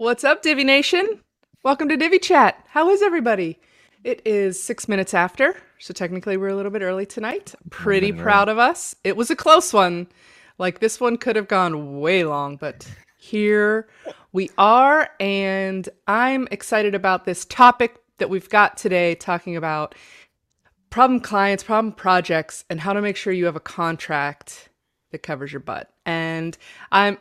What's up, Divi Nation? Welcome to Divi Chat. How is everybody? It is six minutes after, so technically we're a little bit early tonight. Pretty proud of us. It was a close one. Like this one could have gone way long, but here we are, and I'm excited about this topic that we've got today talking about problem clients, problem projects, and how to make sure you have a contract that covers your butt. And I'm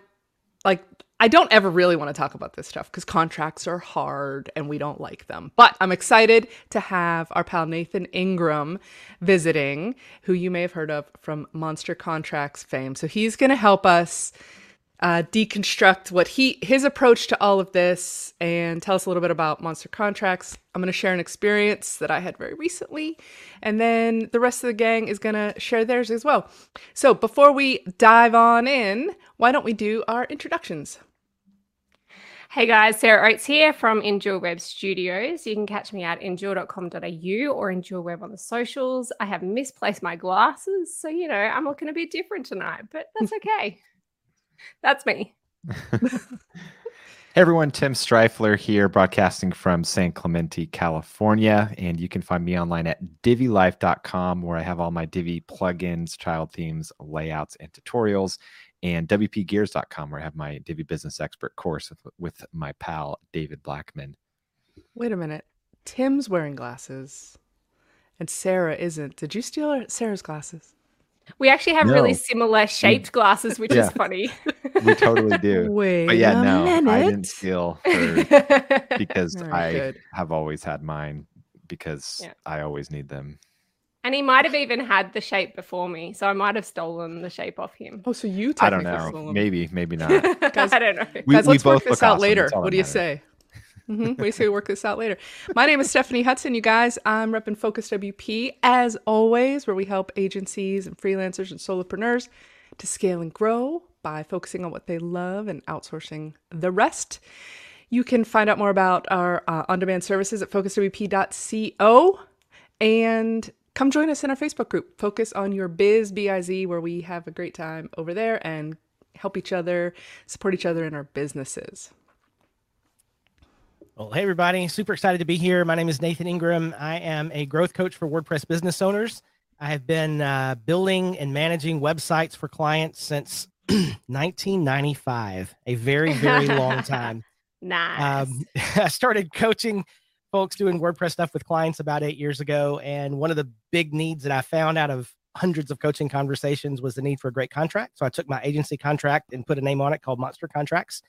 like, I don't ever really want to talk about this stuff because contracts are hard and we don't like them. But I'm excited to have our pal Nathan Ingram visiting, who you may have heard of from Monster Contracts fame. So he's going to help us uh, deconstruct what he his approach to all of this and tell us a little bit about monster contracts i'm going to share an experience that i had very recently and then the rest of the gang is going to share theirs as well so before we dive on in why don't we do our introductions Hey guys, Sarah Oates here from Endure Web Studios. You can catch me at endure.com.au or Endure Web on the socials. I have misplaced my glasses, so you know, I'm looking a bit different tonight, but that's okay. That's me. hey everyone, Tim Strifler here, broadcasting from San Clemente, California. And you can find me online at divilife.com, where I have all my Divi plugins, child themes, layouts, and tutorials, and wpgears.com, where I have my Divi Business Expert course with, with my pal, David Blackmon. wait a minute tim's wearing glasses and sarah isn't did you steal sarah's glasses We actually have really similar shaped glasses, which Yeah. is funny. We totally do. wait but yeah, a no, minute. I didn't steal hers because Very I good. have always had mine because Yeah. I always need them. And he might have even had the shape before me, so I might have stolen the shape off him. oh so you I don't know. Maybe, maybe not. Guys- I don't know. We- Guys, let's work this out awesome. later. What do you matters. say? hmm What do you say we work this out later? My name is Stephanie Hudson, you guys. I'm repping Focus WP as always, where we help agencies and freelancers and solopreneurs to scale and grow by focusing on what they love and outsourcing the rest. You can find out more about our uh, on demand services at focuswp.co and come join us in our Facebook group, Focus on Your Biz, B I Z, where we have a great time over there and help each other, support each other in our businesses. Well, hey, everybody. Super excited to be here. My name is Nathan Ingram. I am a growth coach for WordPress business owners. I have been uh, building and managing websites for clients since 1995, a very, very long time. Nice. Um, I started coaching folks doing WordPress stuff with clients about eight years ago. And one of the big needs that I found out of hundreds of coaching conversations was the need for a great contract. So I took my agency contract and put a name on it called Monster Contracts.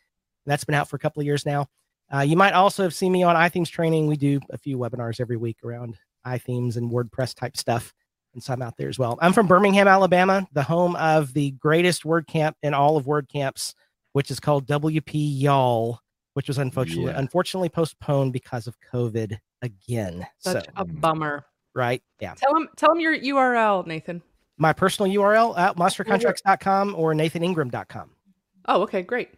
And that's been out for a couple of years now. Uh, you might also have seen me on iThemes training. We do a few webinars every week around iThemes and WordPress type stuff. And so I'm out there as well. I'm from Birmingham, Alabama, the home of the greatest WordCamp in all of WordCamps, which is called WP Y'all, which was unfortunately Yeah. unfortunately postponed because of COVID again. Such so a bummer. right, yeah. Tell him tell him your URL, Nathan. My personal URL at monstercontracts.com or nathaningram.com. Oh, okay, great.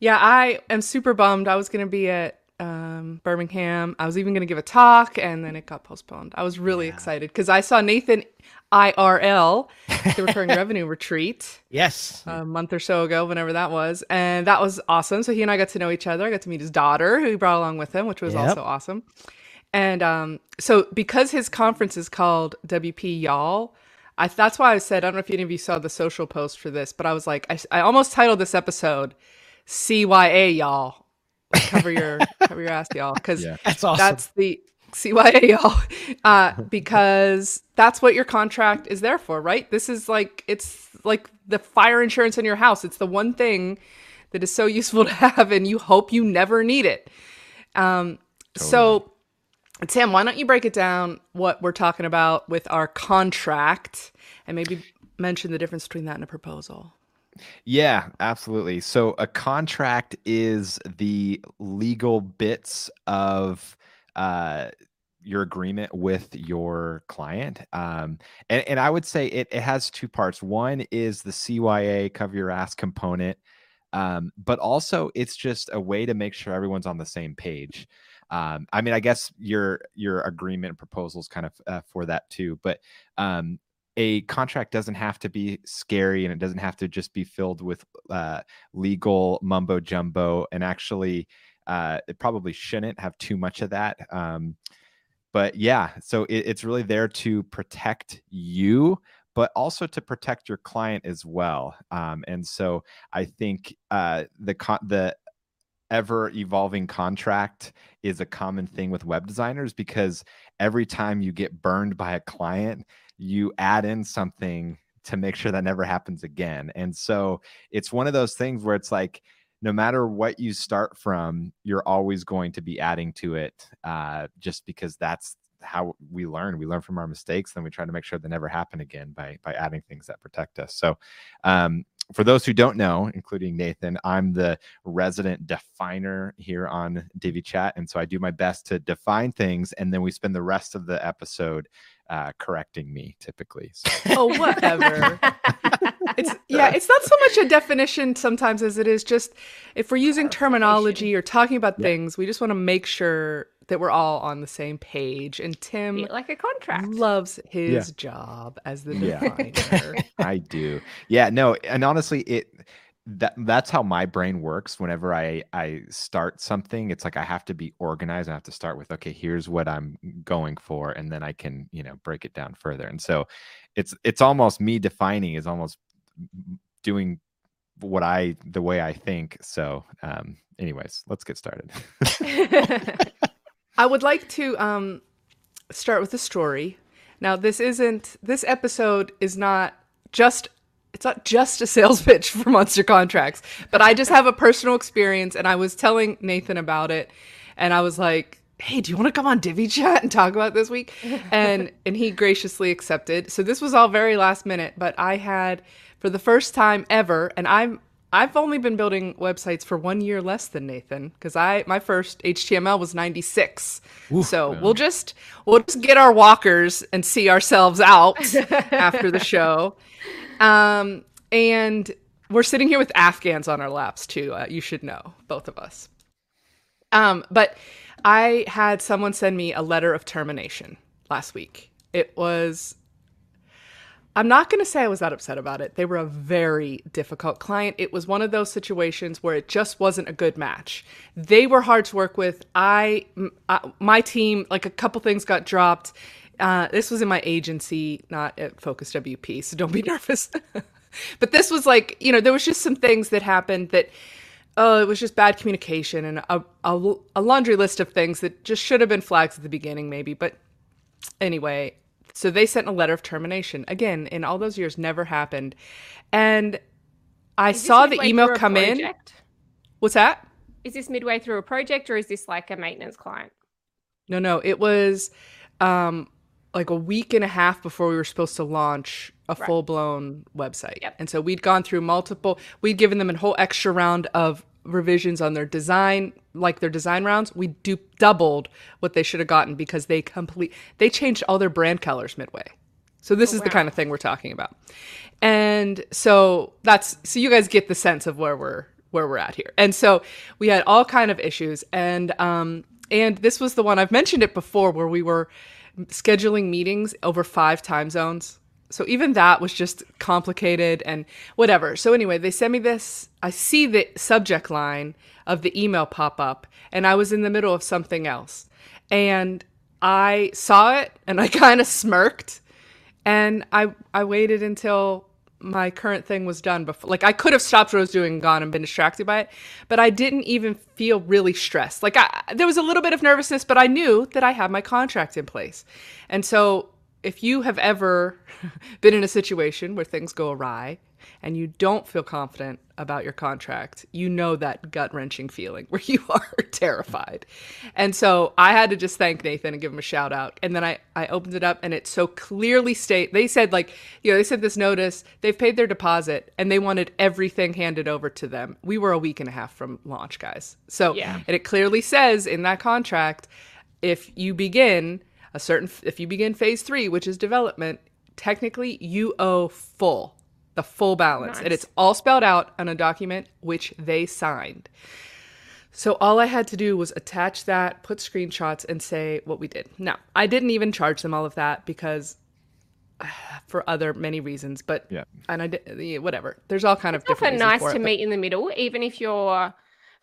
Yeah, I am super bummed. I was going to be at um, Birmingham. I was even going to give a talk, and then it got postponed. I was really excited because I saw Nathan IRL, the recurring revenue retreat, Yes. a month or so ago, whenever that was, and that was awesome. So he and I got to know each other. I got to meet his daughter, who he brought along with him, which was Yep. also awesome. And um, so because his conference is called WP Y'all, I that's why I said I don't know if any of you saw the social post for this, but I was like I, I almost titled this episode CYA Y'all. Like, cover your cover your ass, y'all, because Yeah. That's awesome. that's the CYA, y'all, uh, because that's what your contract is there for, right? This is like it's like the fire insurance in your house. It's the one thing that is so useful to have, and you hope you never need it. Um, So, Tim, why don't you break it down what we're talking about with our contract, and maybe mention the difference between that and a proposal? Yeah, absolutely. So a contract is the legal bits of uh, your agreement with your client. Um, and, and I would say it, it has two parts. One is the CYA cover your ass component, um, but also it's just a way to make sure everyone's on the same page. Um, I mean, I guess your your agreement proposals kind of uh, for that too, but um, a contract doesn't have to be scary and it doesn't have to just be filled with uh, legal mumbo jumbo and actually uh, it probably shouldn't have too much of that. Um, but yeah, so it, it's really there to protect you, but also to protect your client as well. Um, and so I think uh, the con- the ever evolving contract is a common thing with web designers because every time you get burned by a client, you add in something to make sure that never happens again. And so it's one of those things where it's like no matter what you start from, you're always going to be adding to it uh, just because that's how we learn. We learn from our mistakes, then we try to make sure they never happen again by by adding things that protect us. So, um, for those who don't know, including Nathan, I'm the resident definer here on Divi Chat, and so I do my best to define things, and then we spend the rest of the episode uh, correcting me, typically. So. oh, whatever. it's yeah, it's not so much a definition sometimes as it is just if we're using terminology or talking about things, we just want to make sure that we're all on the same page. And Tim, like a contract, loves his yeah. job as the definer. Yeah. I do. Yeah, no, and honestly, it that that's how my brain works whenever i i start something. It's like i have to be organized. I have to start with okay here's what i'm going for and then i can you know break it down further. And so it's it's almost me defining is almost doing what i the way i think. So um anyways let's get started. I would like to um start with a story. Now this isn't this episode is not just it's not just a sales pitch for monster contracts, but I just have a personal experience and I was telling Nathan about it and I was like, "Hey, do you want to come on Divi Chat and talk about this week?" And and he graciously accepted. So this was all very last minute, but I had for the first time ever and I'm I've only been building websites for one year less than Nathan because I my first HTML was 96. Ooh, so we'll just we'll just get our walkers and see ourselves out after the show. Um, and we're sitting here with Afghans on our laps too. Uh, you should know, both of us. Um, but I had someone send me a letter of termination last week. It was. I'm not going to say I was that upset about it. They were a very difficult client. It was one of those situations where it just wasn't a good match. They were hard to work with. I, uh, my team, like a couple things got dropped uh, this was in my agency, not at Focus WP, so don't be nervous. but this was like, you know, there was just some things that happened that, oh, it was just bad communication and a, a, a laundry list of things that just should have been flags at the beginning, maybe. But anyway, so they sent a letter of termination. Again, in all those years, never happened. And I saw the email come in. What's that? Is this midway through a project or is this like a maintenance client? No, no. It was um, like a week and a half before we were supposed to launch a right. full blown website. Yep. And so we'd gone through multiple, we'd given them a whole extra round of revisions on their design, like their design rounds. We do doubled what they should have gotten because they complete, they changed all their brand colors midway. So this oh, is wow. the kind of thing we're talking about. And so that's, so you guys get the sense of where we're, where we're at here. And so we had all kind of issues and, um, and this was the one I've mentioned it before where we were, scheduling meetings over five time zones. So even that was just complicated and whatever. So anyway, they sent me this. I see the subject line of the email pop up, and I was in the middle of something else. And I saw it and I kind of smirked. And I I waited until my current thing was done before. Like I could have stopped what I was doing and gone and been distracted by it, but I didn't even feel really stressed. Like I, there was a little bit of nervousness, but I knew that I had my contract in place. And so if you have ever been in a situation where things go awry and you don't feel confident about your contract, you know that gut wrenching feeling where you are terrified. And so I had to just thank Nathan and give him a shout out. And then I, I opened it up and it so clearly state they said like, you know, they sent this notice, they've paid their deposit and they wanted everything handed over to them. We were a week and a half from launch, guys. So yeah. and it clearly says in that contract, if you begin a certain if you begin phase three, which is development, technically you owe full the full balance. Nice. And it's all spelled out on a document which they signed. So all I had to do was attach that, put screenshots, and say what we did. Now, I didn't even charge them all of that because for other many reasons, but yeah, and I did whatever. There's all kind it's of different. It's nice to it, meet in the middle, even if you're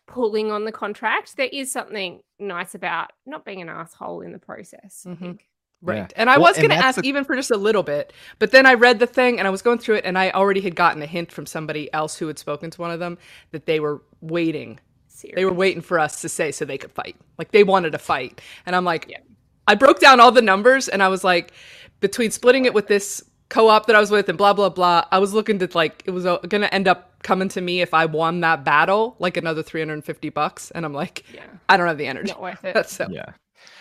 pulling on the contract, there is something nice about not being an asshole in the process. Mhm. I think. Right. Yeah. And I Well, was going to ask the- even for just a little bit, but then I read the thing and I was going through it and I already had gotten a hint from somebody else who had spoken to one of them that they were waiting. Serious. They were waiting for us to say so they could fight. Like they wanted to fight. And I'm like, Yeah. I broke down all the numbers and I was like, between splitting it with this co-op that I was with and blah blah blah, I was looking to like it was uh, going to end up coming to me if I won that battle, like another 350 bucks. And I'm like, Yeah. I don't have the energy. Not worth it. so Yeah.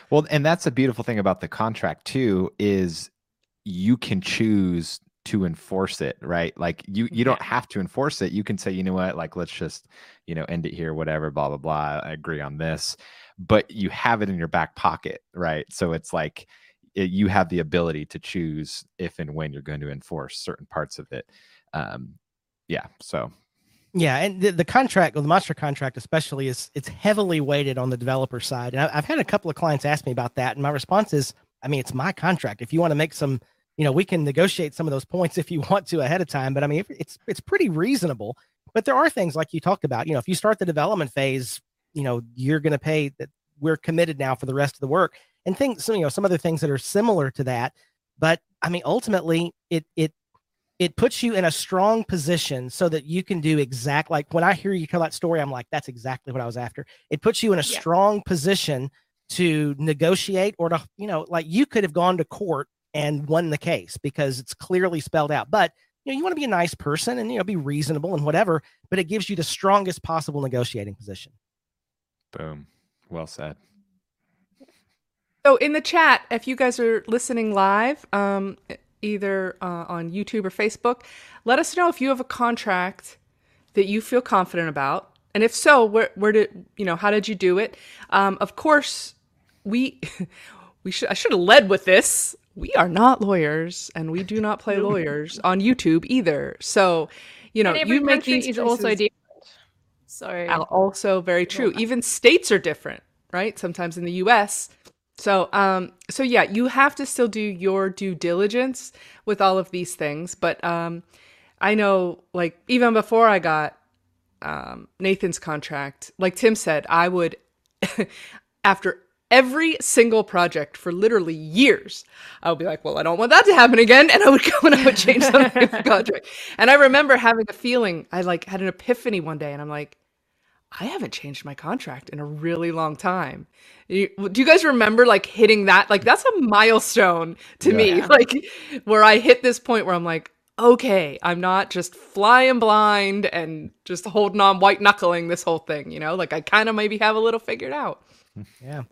Well, and that's the beautiful thing about the contract too is you can choose to enforce it, right? Like you you don't have to enforce it. You can say, you know what, like let's just, you know, end it here, whatever, blah blah blah. I agree on this, but you have it in your back pocket, right? So it's like it, you have the ability to choose if and when you're going to enforce certain parts of it. Um, yeah. So Yeah, and the, the contract, the monster contract especially, is it's heavily weighted on the developer side. And I, I've had a couple of clients ask me about that, and my response is, I mean, it's my contract. If you want to make some, you know, we can negotiate some of those points if you want to ahead of time. But I mean, it's it's pretty reasonable. But there are things like you talked about. You know, if you start the development phase, you know, you're going to pay that. We're committed now for the rest of the work, and things, so, you know, some other things that are similar to that. But I mean, ultimately, it it it puts you in a strong position so that you can do exact like when I hear you tell that story, I'm like, that's exactly what I was after. It puts you in a Yeah. strong position to negotiate or to, you know, like you could have gone to court and won the case because it's clearly spelled out. But you know, you want to be a nice person and you know be reasonable and whatever, but it gives you the strongest possible negotiating position. boom. Well said. So in the chat, if you guys are listening live, um, either uh, on YouTube or Facebook, let us know if you have a contract that you feel confident about, and if so, where where did you know how did you do it? Um, of course, we we should I should have led with this. We are not lawyers, and we do not play lawyers on YouTube either. So, you know, you make these is also different. So also very true. Even states are different, right? Sometimes in the US. So um so yeah, you have to still do your due diligence with all of these things, but um I know like even before I got um Nathan's contract, like Tim said, I would after every single project for literally years, I would be like, well, I don't want that to happen again. And I would go and I would change something in the contract. And I remember having a feeling, I like had an epiphany one day and I'm like, I haven't changed my contract in a really long time. You, do you guys remember like hitting that? Like that's a milestone to me. Yeah. Like where I hit this point where I'm like, okay, I'm not just flying blind and just holding on white knuckling this whole thing, you know? Like I kind of maybe have a little figured out. Yeah.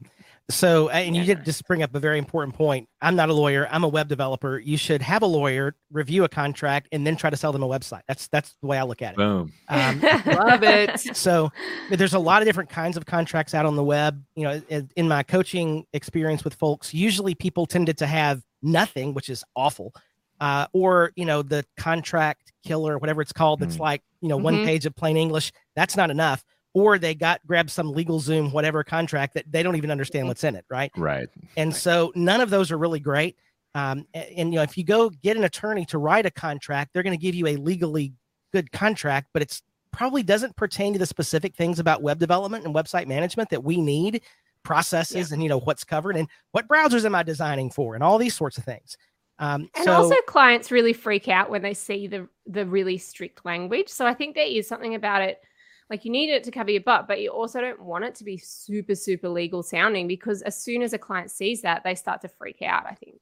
So, uh, and you did just bring up a very important point. I'm not a lawyer. I'm a web developer. You should have a lawyer review a contract and then try to sell them a website. That's that's the way I look at it. Boom. Um, Love it. so there's a lot of different kinds of contracts out on the web. You know, in- in my coaching experience with folks, usually people tended to have nothing, which is awful, uh, or you know, the contract killer, whatever it's called. That's Mm. like you know, one Mhm. page of plain English. That's not enough. Or they got grabbed some LegalZoom, whatever contract that they don't even understand what's in it, right? Right. And so none of those are really great. Um, a- and, you know, if you go get an attorney to write a contract, they're going to give you a legally good contract, but it's probably doesn't pertain to the specific things about web development and website management that we need, processes, and you know what's covered and what browsers am I designing for, and all these sorts of things. Um, And so also, clients really freak out when they see the the really strict language. So I think there is something about it. Like you need it to cover your butt, but you also don't want it to be super super legal sounding because as soon as a client sees that, they start to freak out. I think.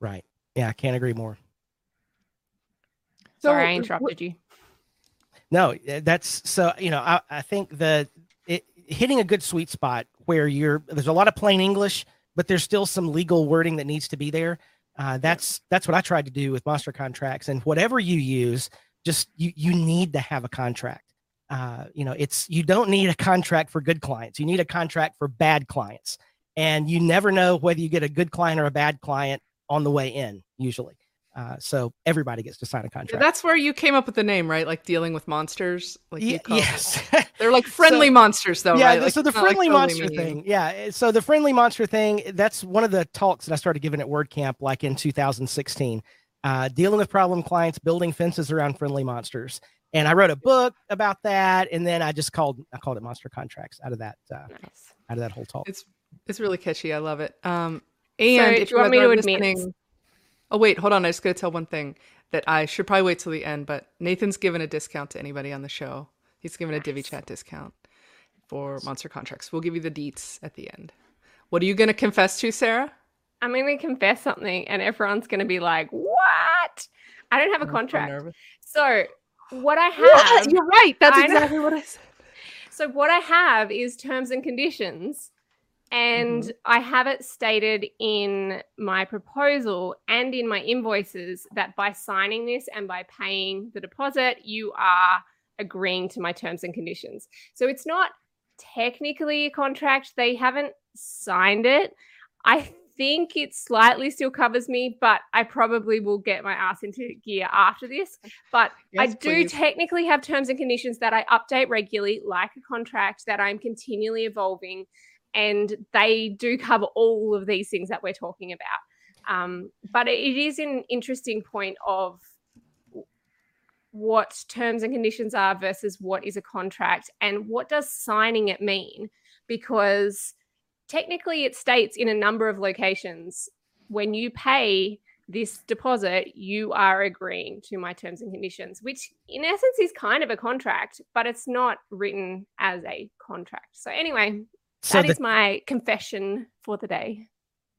right, yeah, I can't agree more. So, Sorry, I uh, interrupted you. No, uh, that's so you know I, I think the it, hitting a good sweet spot where you're there's a lot of plain English, but there's still some legal wording that needs to be there. Uh, that's that's what I tried to do with monster contracts and whatever you use, just you you need to have a contract. Uh, you know, it's you don't need a contract for good clients. You need a contract for bad clients, and you never know whether you get a good client or a bad client on the way in. Usually, uh, so everybody gets to sign a contract. That's where you came up with the name, right? Like dealing with monsters. Like yes. They're like friendly So- monsters, though, yeah right? Like, so the like, friendly totally monster thing yeah so the friendly monster thing that's one of the talks that i started giving at wordcamp like in 2016 uh, dealing with problem clients building fences around friendly monsters And I wrote a book about that, and then I just called I called it Monster Contracts out of that uh, Nice. out of that whole talk. It's it's really catchy. I love it. Um, and do if you want me to are admit- Oh wait, hold on. I just gotta tell one thing that I should probably wait till the end. But Nathan's given a discount to anybody on the show. He's given a Divi Chat discount for Monster Contracts. We'll give you the deets at the end. What are you gonna confess to, Sarah? I'm going to confess something, and everyone's going to be like, "What? I don't have a I'm contract." nervous. So what I have, What? You're right. That's exactly what I said. so what I have is terms and conditions, and Mm-hmm. I have it stated in my proposal and in my invoices that by signing this and by paying the deposit, you are agreeing to my terms and conditions. So it's not technically a contract. They haven't signed it. I think it slightly still covers me, but I probably will get my ass into gear after this. But I do please. technically have terms and conditions that I update regularly, like a contract that I'm continually evolving, and they do cover all of these things that we're talking about. Um, but it is an interesting point of what terms and conditions are versus what is a contract and what does signing it mean because technically it states in a number of locations when you pay this deposit you are agreeing to my terms and conditions which in essence is kind of a contract but it's not written as a contract. So anyway So that the is my confession for the day.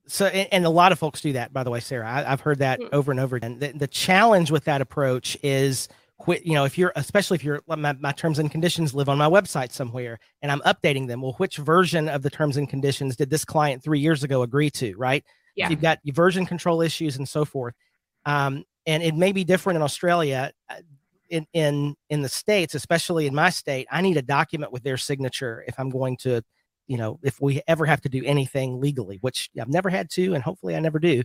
So and, and a lot of folks do that by the way sarah. I, i've heard that Mm. over and over again. The, the challenge with that approach is whi- you know if you're especially if you're my, my terms and conditions live on my website somewhere and i'm updating them well which version of the terms and conditions did this client three years ago agree to right? Yeah. you've got version control issues and so forth. Um, and it may be different in australia Uh, in in in the states especially in my state i need a document with their signature if i'm going to you know if we ever have to do anything legally which i've never had to and hopefully i never do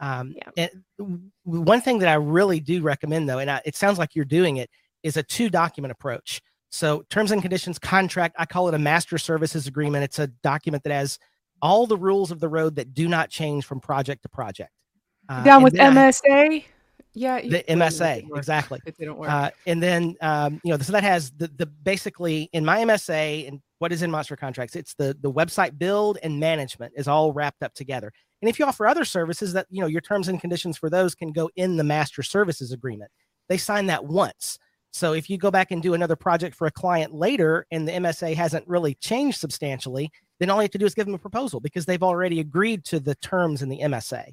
um, Yeah. and one thing that i really do recommend though and I, it sounds like you're doing it is a two document approach so terms and conditions contract i call it a master services agreement it's a document that has all the rules of the road that do not change from project to project Uh, Down with then I- MSA. Yeah, the msa exactly It didn't work. uh, and then um, you know so that has the the basically in my MSA and what is in monster contracts it's the the website build and management is all wrapped up together and if you offer other services that you know your terms and conditions for those can go in the master services agreement. They sign that once. So if you go back and do another project for a client later and the MSA hasn't really changed substantially then all you have to do is give them a proposal because they've already agreed to the terms in the MSA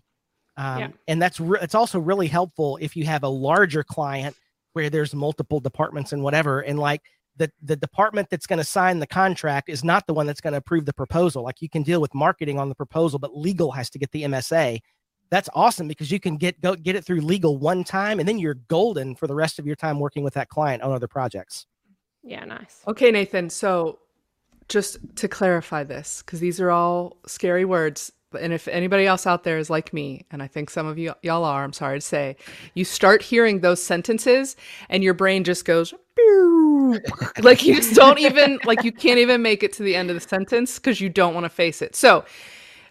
um, Yeah. and that's re- it's also really helpful if you have a larger client where there's multiple departments and whatever. And like the the department that's going to sign the contract is not the one that's going to approve the proposal like you can deal with marketing on the proposal but legal has to get the msa that's awesome because you can get go get it through legal one time and then you're golden for the rest of your time working with that client on other projects yeah nice Okay, Nathan. So, just to clarify this, because these are all scary words, and if anybody else out there is like me, and I think some of you y'all are, I'm sorry to say, you start hearing those sentences, and your brain just goes, "Pew." Like you just don't even like you can't even make it to the end of the sentence because you don't want to face it. So,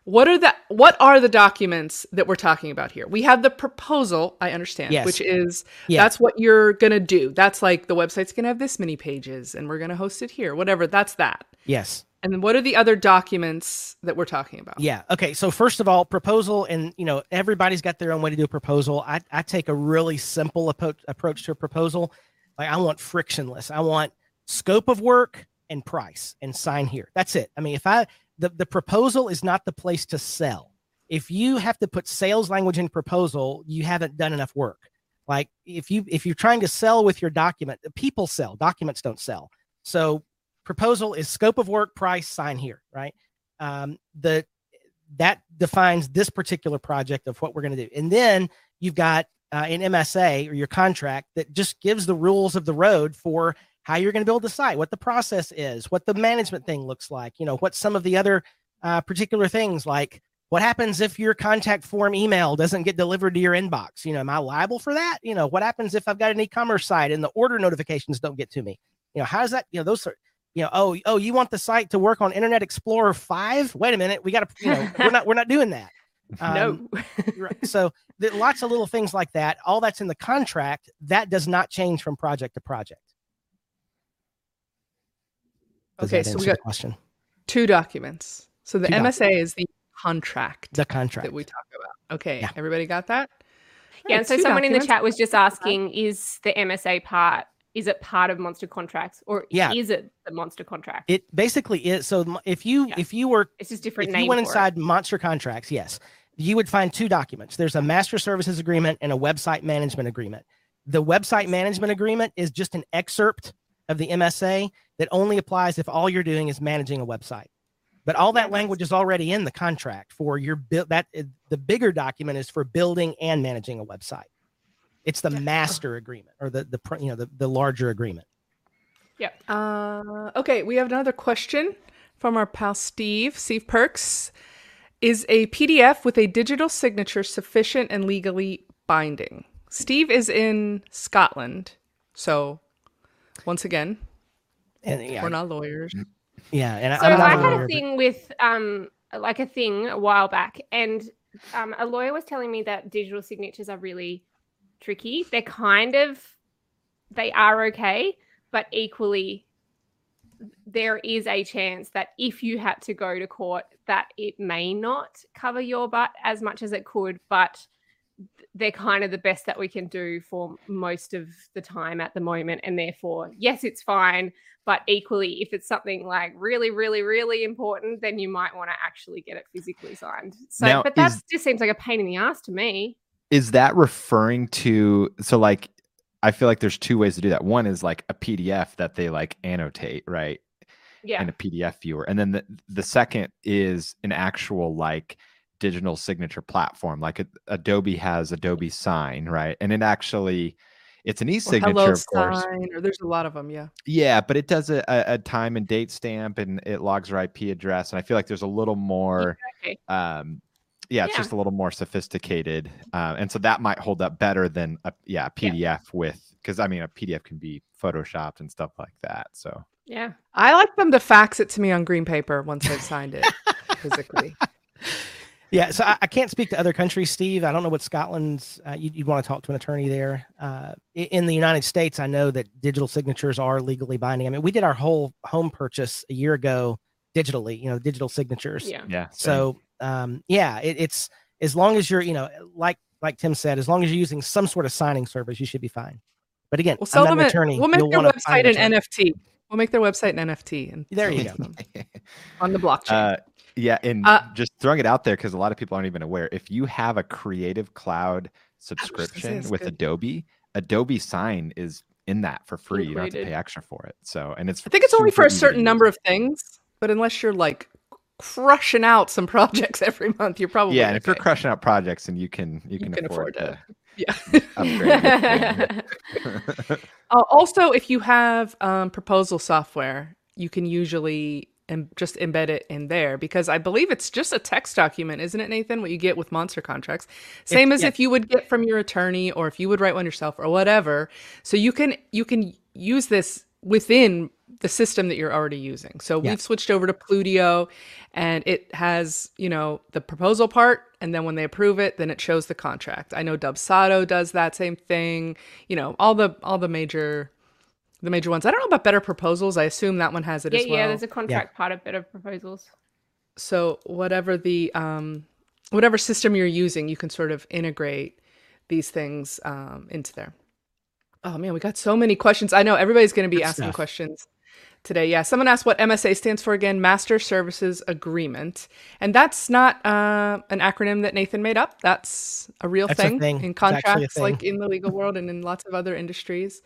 what are the what are the documents that we're talking about here? We have the proposal, I understand, Yes. which is Yeah. that's what you're gonna do. That's like the website's gonna have this many pages, and we're gonna host it here. Whatever. That's that. yes And then what are the other documents that we're talking about? Yeah. Okay. So first of all, proposal, and you know everybody's got their own way to do a proposal. I, I take a really simple approach approach to a proposal. Like I want frictionless. I want scope of work and price and sign here. That's it. I mean, if I the the proposal is not the place to sell. If you have to put sales language in proposal, you haven't done enough work. Like if you if you're trying to sell with your document, the people sell. Documents don't sell. So proposal is scope of work, price, sign here, right? Um, the that defines this particular project of what we're going to do. And then you've got uh, an MSA or your contract that just gives the rules of the road for how you're going to build the site, what the process is, what the management thing looks like, you know, what some of the other uh, particular things like what happens if your contact form email doesn't get delivered to your inbox? You know, am I liable for that? You know, what happens if I've got an e-commerce site and the order notifications don't get to me? You know, how does that, you know, those are, you know, oh, oh, you want the site to work on Internet Explorer 5? Wait a minute, we got to, you know, we're not, we're not doing that. Um, no right. So there, lots of little things like that. All that's in the contract. That does not change from project to project. Does Okay, so we got the question. two documents. So the Two MSA is the contract The contract. that we talk about. Okay, Yeah. everybody got that? Yeah, and so two someone in the chat was just asking, is the MSA part, is it part of monster contracts or Yeah. is it the monster contract? It basically is. So if you Yeah. if you were it's just different if name you went for it. inside monster contracts, yes, you would find two documents. There's a master services agreement and a website management agreement. The website management agreement is just an excerpt of the MSA that only applies if all you're doing is managing a website. But all that language is already in the contract for your build. That the bigger document is for building and managing a website. It's the master agreement or the the you know the, the larger agreement. Yeah. Uh, okay, we have another question from our pal Steve. Steve Perks. Is a PDF with a digital signature sufficient and legally binding? Steve is in Scotland. So, once again, And yeah, we're not lawyers. yeah, and So I'm not I a had lawyer, a but- thing with um like a thing a while back, and um, a lawyer was telling me that digital signatures are really tricky. They're kind of they are okay, but equally there is a chance that if you had to go to court that it may not cover your butt as much as it could but they're kind of the best that we can do for most of the time at the moment. And therefore yes it's fine but equally if it's something like really really really important then you might want to actually get it physically signed. So Now, but that just seems like a pain in the ass to me. Is that referring to so like i feel like there's two ways to do that one is like a pdf that they like annotate right yeah in a pdf viewer and then the, the second is an actual like digital signature platform like a, adobe has adobe sign right and it actually it's an e-signature Hello of course Sign, or there's a lot of them. Yeah. yeah but it does a, a a time and date stamp and it logs your ip address and i feel like there's a little more okay. um yeah it's Yeah. just a little more sophisticated uh, and so that might hold up better than a yeah a pdf with because i mean a pdf can be photoshopped and stuff like that so yeah I like them to fax it to me on green paper once I've signed it physically. Yeah, so I, I can't speak to other countries, Steve. I don't know what Scotland's. Uh, you, would want to talk to an attorney there. Uh, in the United States, I know that digital signatures are legally binding. I mean, we did our whole home purchase a year ago digitally. You know, digital signatures. yeah yeah. So, um, yeah, it, it's as long as you're, you know, like like Tim said, as long as you're using some sort of signing service, you should be fine. But again, We'll sell I'm them. not an An, attorney. we'll make You'll their website an an. NFT. We'll make their website an NFT and There you go. it to them on the blockchain. uh yeah and Uh, just throwing it out there because a lot of people aren't even aware if you have a creative cloud subscription with good. adobe adobe sign is in that for free you don't have to pay extra for it so and it's I think it's only for a certain number of things, but unless you're like crushing out some projects every month, you're probably yeah if you're crushing out projects and you can you You can, can afford, afford to yeah. Uh, also, if you have um, proposal software, you can usually and just embed it in there because I believe it's just a text document, isn't it, Nathan? What you get with monster contracts, same as yeah. if you would get from your attorney or if you would write one yourself or whatever. So you can you can use this within the system that you're already using. So Yeah. we've switched over to Plutio, and it has you know the proposal part, and then when they approve it, then it shows the contract. I know Dubsado does that same thing. You know all the all the major the major ones. I don't know about Better Proposals. I assume that one has it yeah as well. yeah there's a contract part of better proposals so whatever the um, whatever system you're using, you can sort of integrate these things um, into there. Oh man, we got so many questions. I know everybody's going to be Good asking stuff. questions today. Yeah, someone asked what MSA stands for again. Master Services Agreement, and that's not uh, an acronym that Nathan made up. That's a real That's a thing, thing. in It's actually a contracts, like in the legal world and in lots of other industries.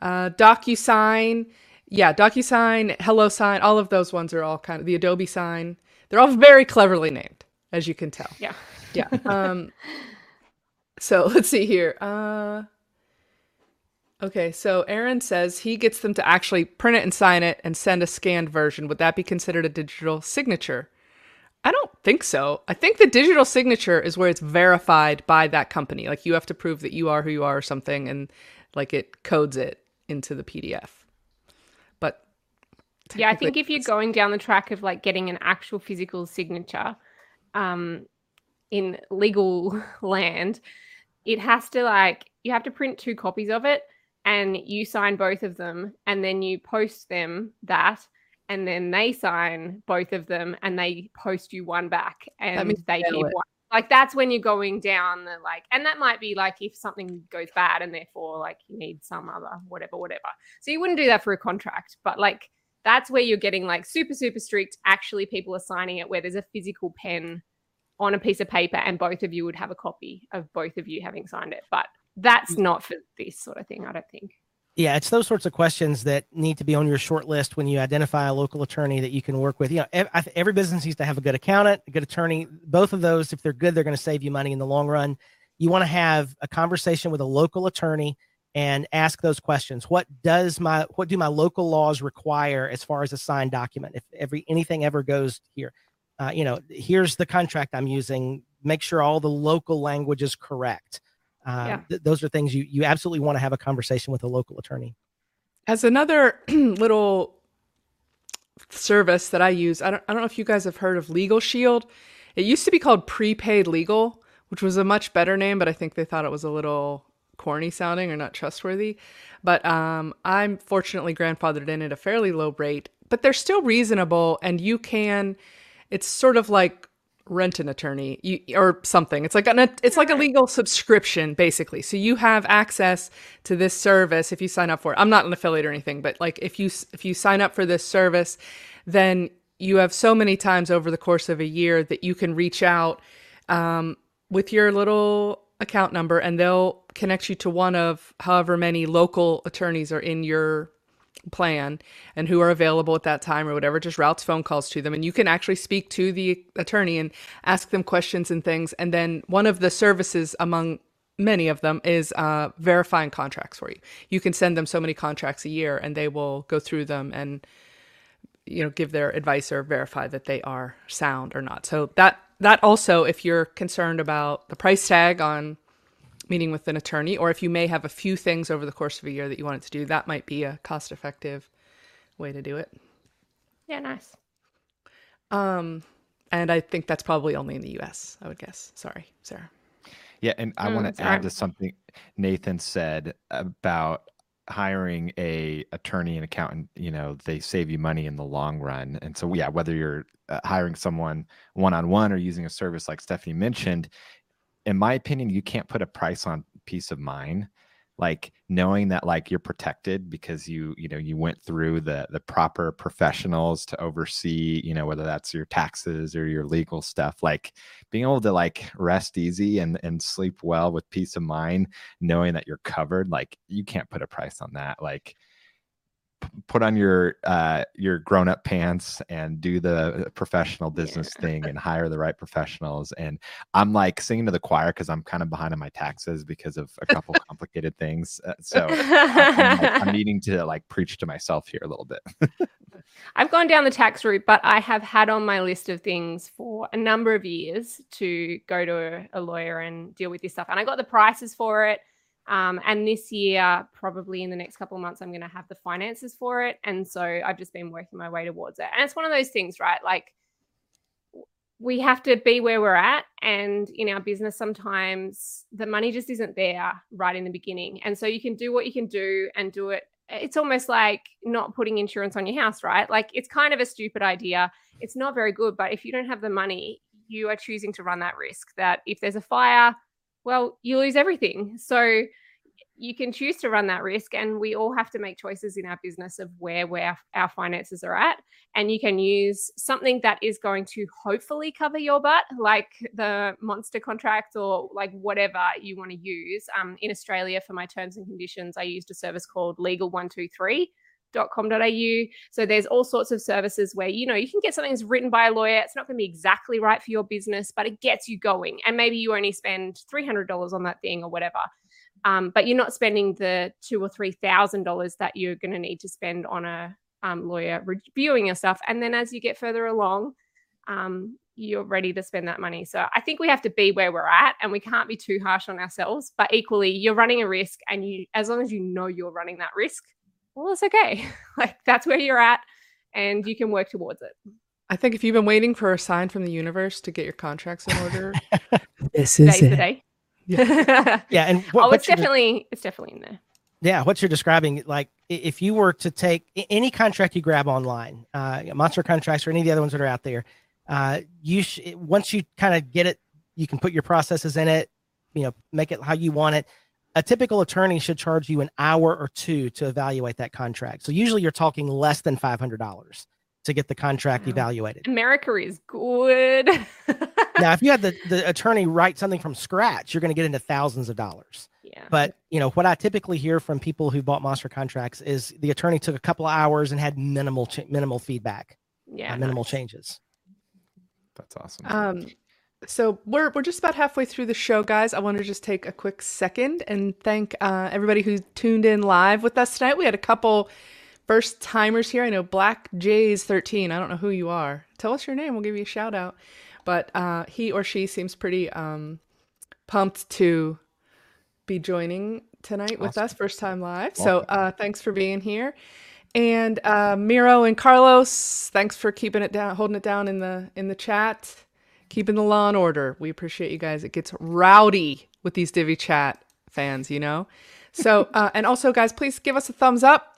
Uh, DocuSign, yeah, DocuSign, HelloSign, all of those ones are all kind of the Adobe sign. They're all very cleverly named, as you can tell. yeah Yeah. Um, so let's see here. Uh, okay, so Aaron says he gets them to actually print it and sign it and send a scanned version. Would that be considered a digital signature? I don't think so. I think the digital signature is where it's verified by that company. Like you have to prove that you are who you are or something, and like it codes it into the PDF. But Yeah, I think if you're going down the track of like getting an actual physical signature um, in legal land, it has to like, you have to print two copies of it and you sign both of them and then you post them that. and then they sign both of them and they post you one back and they keep one. Like that's when you're going down the like, and that might be like if something goes bad and therefore like you need some other whatever, whatever. So you wouldn't do that for a contract, but like that's where you're getting like super, super strict. Actually, people are signing it where there's a physical pen on a piece of paper and both of you would have a copy of both of you having signed it. But that's mm. not for this sort of thing, I don't think. Yeah, it's those sorts of questions that need to be on your short list when you identify a local attorney that you can work with. You know, every business needs to have a good accountant, a good attorney. Both of those, if they're good, they're going to save you money in the long run. You want to have a conversation with a local attorney and ask those questions. What does my what do my local laws require as far as a signed document? If every anything ever goes here, uh, you know, here's the contract I'm using. Make sure all the local language is correct. Uh, yeah. th- those are things you you absolutely want to have a conversation with a local attorney. As another little service that I use, I don't I don't know if you guys have heard of Legal Shield. It used to be called Prepaid Legal, which was a much better name, but I think they thought it was a little corny sounding or not trustworthy. But um, I'm fortunately grandfathered in at a fairly low rate, but they're still reasonable. And you can, it's sort of like rent an attorney you, or something. It's like an it's like a legal subscription basically. So you have access to this service if you sign up for it. I'm not an affiliate or anything, but like if you if you sign up for this service, then you have so many times over the course of a year that you can reach out um, with your little account number and they'll connect you to one of however many local attorneys are in your plan and who are available at that time or whatever just routes phone calls to them. And you can actually speak to the attorney and ask them questions and things. And then one of the services among many of them is uh, verifying contracts for you. You can send them so many contracts a year and they will go through them and you know give their advice or verify that they are sound or not. So that that also, if you're concerned about the price tag on meeting with an attorney, or if you may have a few things over the course of a year that you wanted to do, that might be a cost effective way to do it. Yeah, nice. Um, and I think that's probably only in the US, I would guess. Sorry, Sarah. Yeah, and I mm, want to add to something Nathan said about hiring a attorney and accountant you know they save you money in the long run and so yeah whether you're uh, hiring someone one-on-one or using a service like stephanie mentioned in my opinion you can't put a price on peace of mind. Like knowing that like you're protected because you you know you went through the the proper professionals to oversee you know whether that's your taxes or your legal stuff like being able to like rest easy and and sleep well with peace of mind knowing that you're covered like you can't put a price on that. Like put on your uh, your grown up pants and do the professional business yeah. thing and hire the right professionals. And I'm like singing to the choir because I'm kind of behind on my taxes because of a couple complicated things. Uh, so I'm, like, I'm, needing to like preach to myself here a little bit. I've gone down the tax route, but I have had on my list of things for a number of years to go to a, a lawyer and deal with this stuff. And I got the prices for it. Um, and this year, probably in the next couple of months, I'm going to have the finances for it. And so I've just been working my way towards it. And it's one of those things, right? Like we have to be where we're at. And in our business, sometimes the money just isn't there right in the beginning. And so you can do what you can do and do it. It's almost like not putting insurance on your house, right? Like it's kind of a stupid idea. It's not very good. But if you don't have the money, you are choosing to run that risk that if there's a fire, well, you lose everything. So you can choose to run that risk and we all have to make choices in our business of where where our finances are at. And you can use something that is going to hopefully cover your butt like the monster contract or like whatever you want to use. Um, in australia for my terms and conditions i used a service called legal 123 com.au. So there's all sorts of services where you know you can get something that's written by a lawyer. It's not going to be exactly right for your business, but it gets you going. And maybe you only spend three hundred dollars on that thing or whatever um, but you're not spending the two or three thousand dollars that you're going to need to spend on a um, lawyer reviewing your stuff. And then as you get further along, um, you're ready to spend that money. So I think we have to be where we're at, and we can't be too harsh on ourselves. But equally, you're running a risk, and you, as long as you know you're running that risk, well, it's okay. like that's where you're at, and you can work towards it. I think if you've been waiting for a sign from the universe to get your contracts in order, this is it. the day. Yeah, yeah and what, oh, it's definitely the, it's definitely in there. Yeah, what you're describing, like if you were to take any contract you grab online, uh, monster contracts or any of the other ones that are out there, uh, you sh- once you kind of get it, you can put your processes in it, you know, make it how you want it. A typical attorney should charge you an hour or two to evaluate that contract. So usually you're talking less than five hundred dollars to get the contract wow. evaluated. America is good. now, if you had the, the attorney write something from scratch, you're going to get into thousands of dollars. Yeah. But you know what I typically hear from people who bought monster contracts is the attorney took a couple of hours and had minimal ch- minimal feedback. Yeah. Uh, minimal nice. changes. That's awesome. Um, so we're we're just about halfway through the show, guys. I want to just take a quick second and thank uh, everybody who tuned in live with us tonight. We had a couple first timers here. I know Black Jays thirteen. I don't know who you are. Tell us your name. We'll give you a shout out. But uh, he or she seems pretty um, pumped to be joining tonight awesome. with us, first time live. So uh, thanks for being here. And uh, Miro and Carlos, thanks for keeping it down, holding it down in the in the chat, keeping the law and order. We appreciate you guys. It gets rowdy with these Divi Chat fans, you know. So uh, and also, guys, please give us a thumbs up.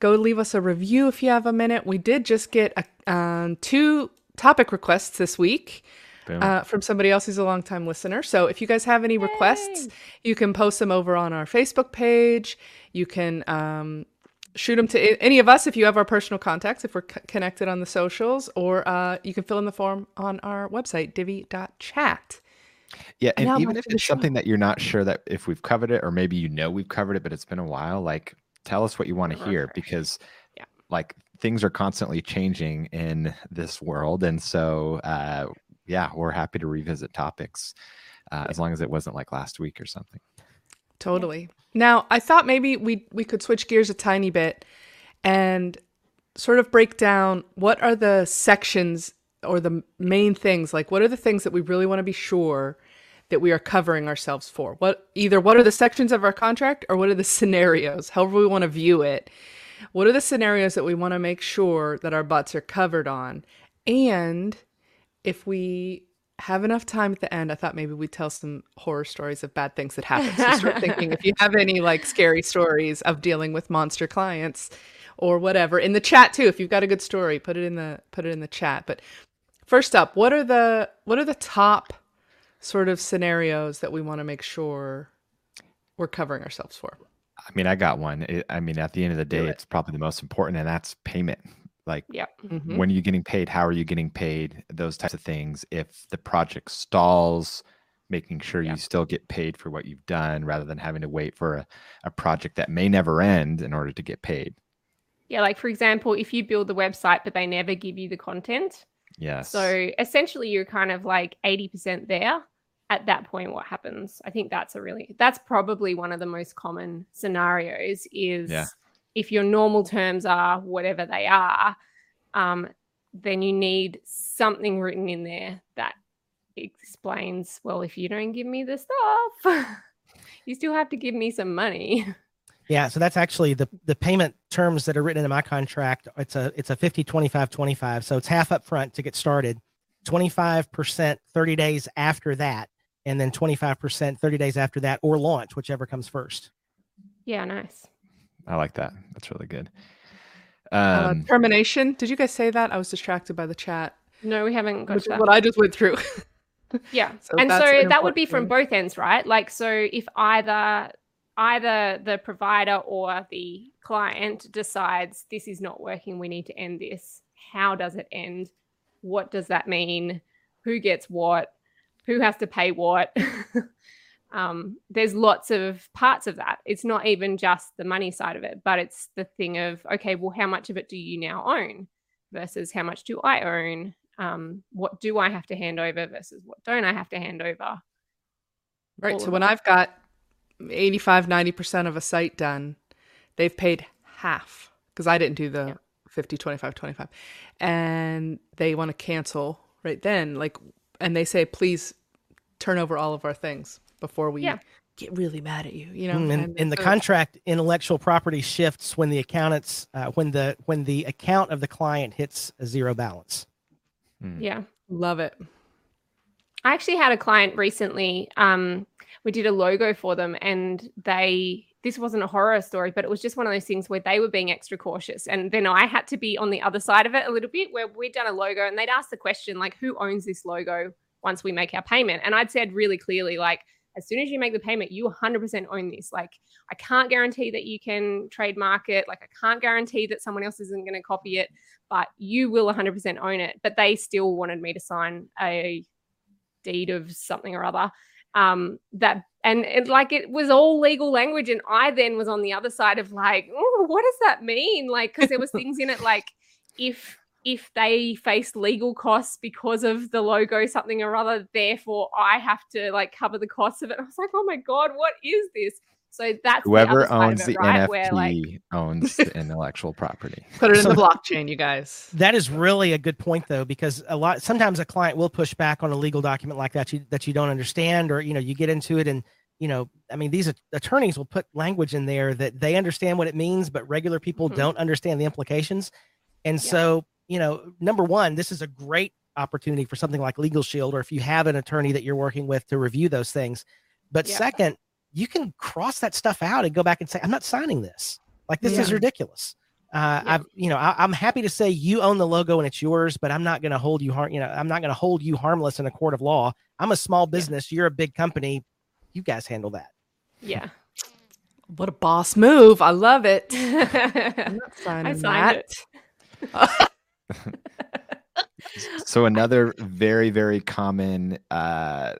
Go leave us a review if you have a minute. We did just get a, um, two topic requests this week uh, from somebody else who's a longtime listener. So if you guys have any Yay. requests, you can post them over on our Facebook page. You can um, shoot them to any of us if you have our personal contacts, if we're c- connected on the socials, or uh, you can fill in the form on our website, divi.chat. Yeah, and, and even if it's something that you're not sure that if we've covered it, or maybe you know we've covered it, but it's been a while, like tell us what you want to hear because yeah. like things are constantly changing in this world. And so uh, yeah, we're happy to revisit topics uh, as long as it wasn't like last week or something. Totally. Now, I thought maybe we we could switch gears a tiny bit and sort of break down what are the sections or the main things like what are the things that we really want to be sure that we are covering ourselves for? What either what are the sections of our contract or what are the scenarios however we want to view it. What are the scenarios that we want to make sure that our butts are covered on? And if we have enough time at the end, I thought maybe we'd tell some horror stories of bad things that happen. So start thinking if you have any like scary stories of dealing with monster clients or whatever in the chat too. If you've got a good story, put it in the put it in the chat. But first up, what are the what are the top sort of scenarios that we want to make sure we're covering ourselves for? I mean, I got one. I mean, at the end of the day, it. it's probably the most important, and that's payment. Like, yeah. Mm-hmm. when are you getting paid? How are you getting paid? Those types of things. If the project stalls, making sure yeah. you still get paid for what you've done rather than having to wait for a, a project that may never end in order to get paid. Yeah, like for example, if you build the website but they never give you the content. yeah So essentially you're kind of like 80% there. At that point, what happens? I think that's a really that's probably one of the most common scenarios is yeah if your normal terms are whatever they are, um, then you need something written in there that explains, well, if you don't give me the stuff, you still have to give me some money. Yeah, so that's actually the the payment terms that are written in my contract. It's a it's a 50 25 25. So it's half up front to get started, 25% 30 days after that, and then 25% 30 days after that or launch, whichever comes first. Yeah, nice. I like that. That's really good. Uh, um, uh, termination. Did you guys say that? I was distracted by the chat. No, we haven't got that. What I just went through. yeah, so and so that would be from both ends, right? Like, so if either either the provider or the client decides this is not working, we need to end this. How does it end? What does that mean? Who gets what? Who has to pay what? um, there's lots of parts of that. It's not even just the money side of it, but it's the thing of, okay, well, how much of it do you now own versus how much do I own? Um, what do I have to hand over versus what don't I have to hand over? Right. All so when that. I've got 85, 90% of a site done, they've paid half because I didn't do the yeah. 50, 25, 25. And they want to cancel right then. Like, and they say, please turn over all of our things before we yeah. get really mad at you. You know, mm, and, in the contract, intellectual property shifts when the accountants uh, when the when the account of the client hits a zero balance. Mm. Yeah, love it. I actually had a client recently. Um, we did a logo for them, and they this wasn't a horror story, but it was just one of those things where they were being extra cautious. And then I had to be on the other side of it a little bit where we'd done a logo and they'd ask the question, like, who owns this logo once we make our payment? And I'd said really clearly, like, as soon as you make the payment, you 100% own this. Like, I can't guarantee that you can trademark it. Like, I can't guarantee that someone else isn't going to copy it, but you will 100% own it. But they still wanted me to sign a deed of something or other um that and it, like it was all legal language and i then was on the other side of like oh what does that mean like because there was things in it like if if they face legal costs because of the logo something or other therefore i have to like cover the costs of it i was like oh my god what is this so that's whoever the owns it, the right? NFT Where, like, owns the intellectual property. Put it in the blockchain, you guys. That is really a good point though, because a lot sometimes a client will push back on a legal document like that you that you don't understand, or you know, you get into it and you know, I mean, these attorneys will put language in there that they understand what it means, but regular people Mhm. don't understand the implications. And Yeah. so, you know, number one, this is a great opportunity for something like Legal Shield, or if you have an attorney that you're working with to review those things. But Yeah. second, you can cross that stuff out and go back and say, I'm not signing this. Like this is ridiculous. Uh, Yeah. I've, you know, I, I'm happy to say you own the logo and it's yours, but I'm not going to hold you harm. You know, I'm not going to hold you harmless in a court of law. I'm a small business. You're a big company. You guys handle that. yeah What a boss move. I love it. i I'm not signing signed that. it so another very very common uh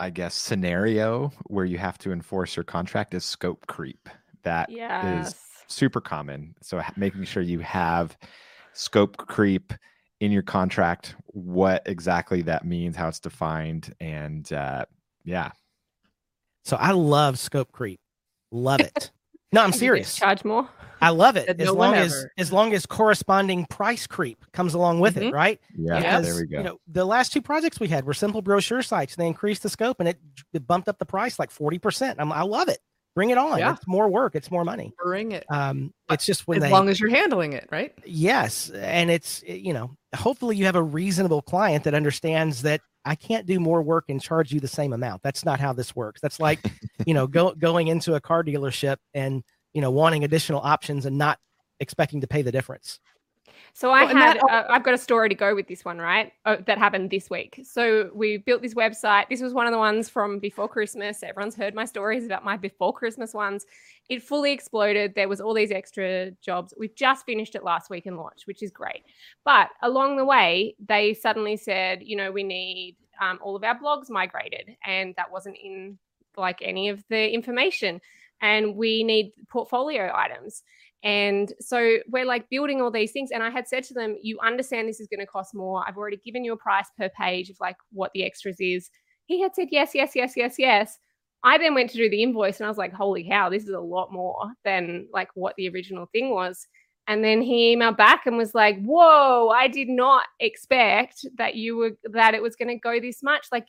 i guess scenario where you have to enforce your contract is scope creep that is yes super common so making sure you have scope creep in your contract what exactly that means how it's defined and uh yeah So I love scope creep. Love it. No, I'm You serious. charge more I love it as no long as ever. as long as corresponding price creep comes along with it, Mhm. right? yeah Yes. there we go You know, the last two projects we had were simple brochure sites. They increased the scope and it, it bumped up the price like 40%. I'm, I love it. Bring it on. Yeah. It's more work. It's more money. Bring it. Um, it's just when As they, long as you're handling it, right? yes. And it's, you know, hopefully you have a reasonable client that understands that I can't do more work and charge you the same amount. That's not how this works. That's like, you know, go, going into a car dealership and, you know, wanting additional options and not expecting to pay the difference. So I well, had, that- uh, I've got a story to go with this one, right? Oh, that happened this week. So we built this website. This was one of the ones from before Christmas. Everyone's heard my stories about my before Christmas ones. It fully exploded. There was all these extra jobs. We've just finished it last week and launched, which is great. But along the way, they suddenly said, you know, we need um, all of our blogs migrated, and that wasn't in like any of the information. And we need portfolio items. And so we're like building all these things. And I had said to them, You understand this is going to cost more. I've already given you a price per page of like what the extras is. He had said, Yes, yes, yes, yes, yes. I then went to do the invoice and I was like, Holy cow, this is a lot more than like what the original thing was. And then he emailed back and was like, Whoa, I did not expect that you were that it was going to go this much. Like,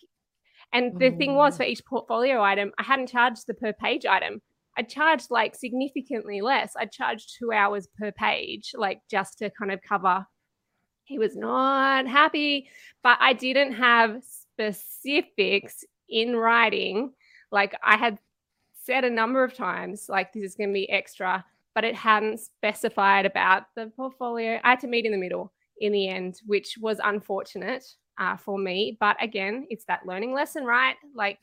and the thing was mm. for each portfolio item, I hadn't charged the per page item. I charged like significantly less. I charged two hours per page, like just to kind of cover. He was not happy, but I didn't have specifics in writing. Like I had said a number of times, like this is going to be extra, but it hadn't specified about the portfolio. I had to meet in the middle in the end, which was unfortunate uh, for me. But again, it's that learning lesson, right? Like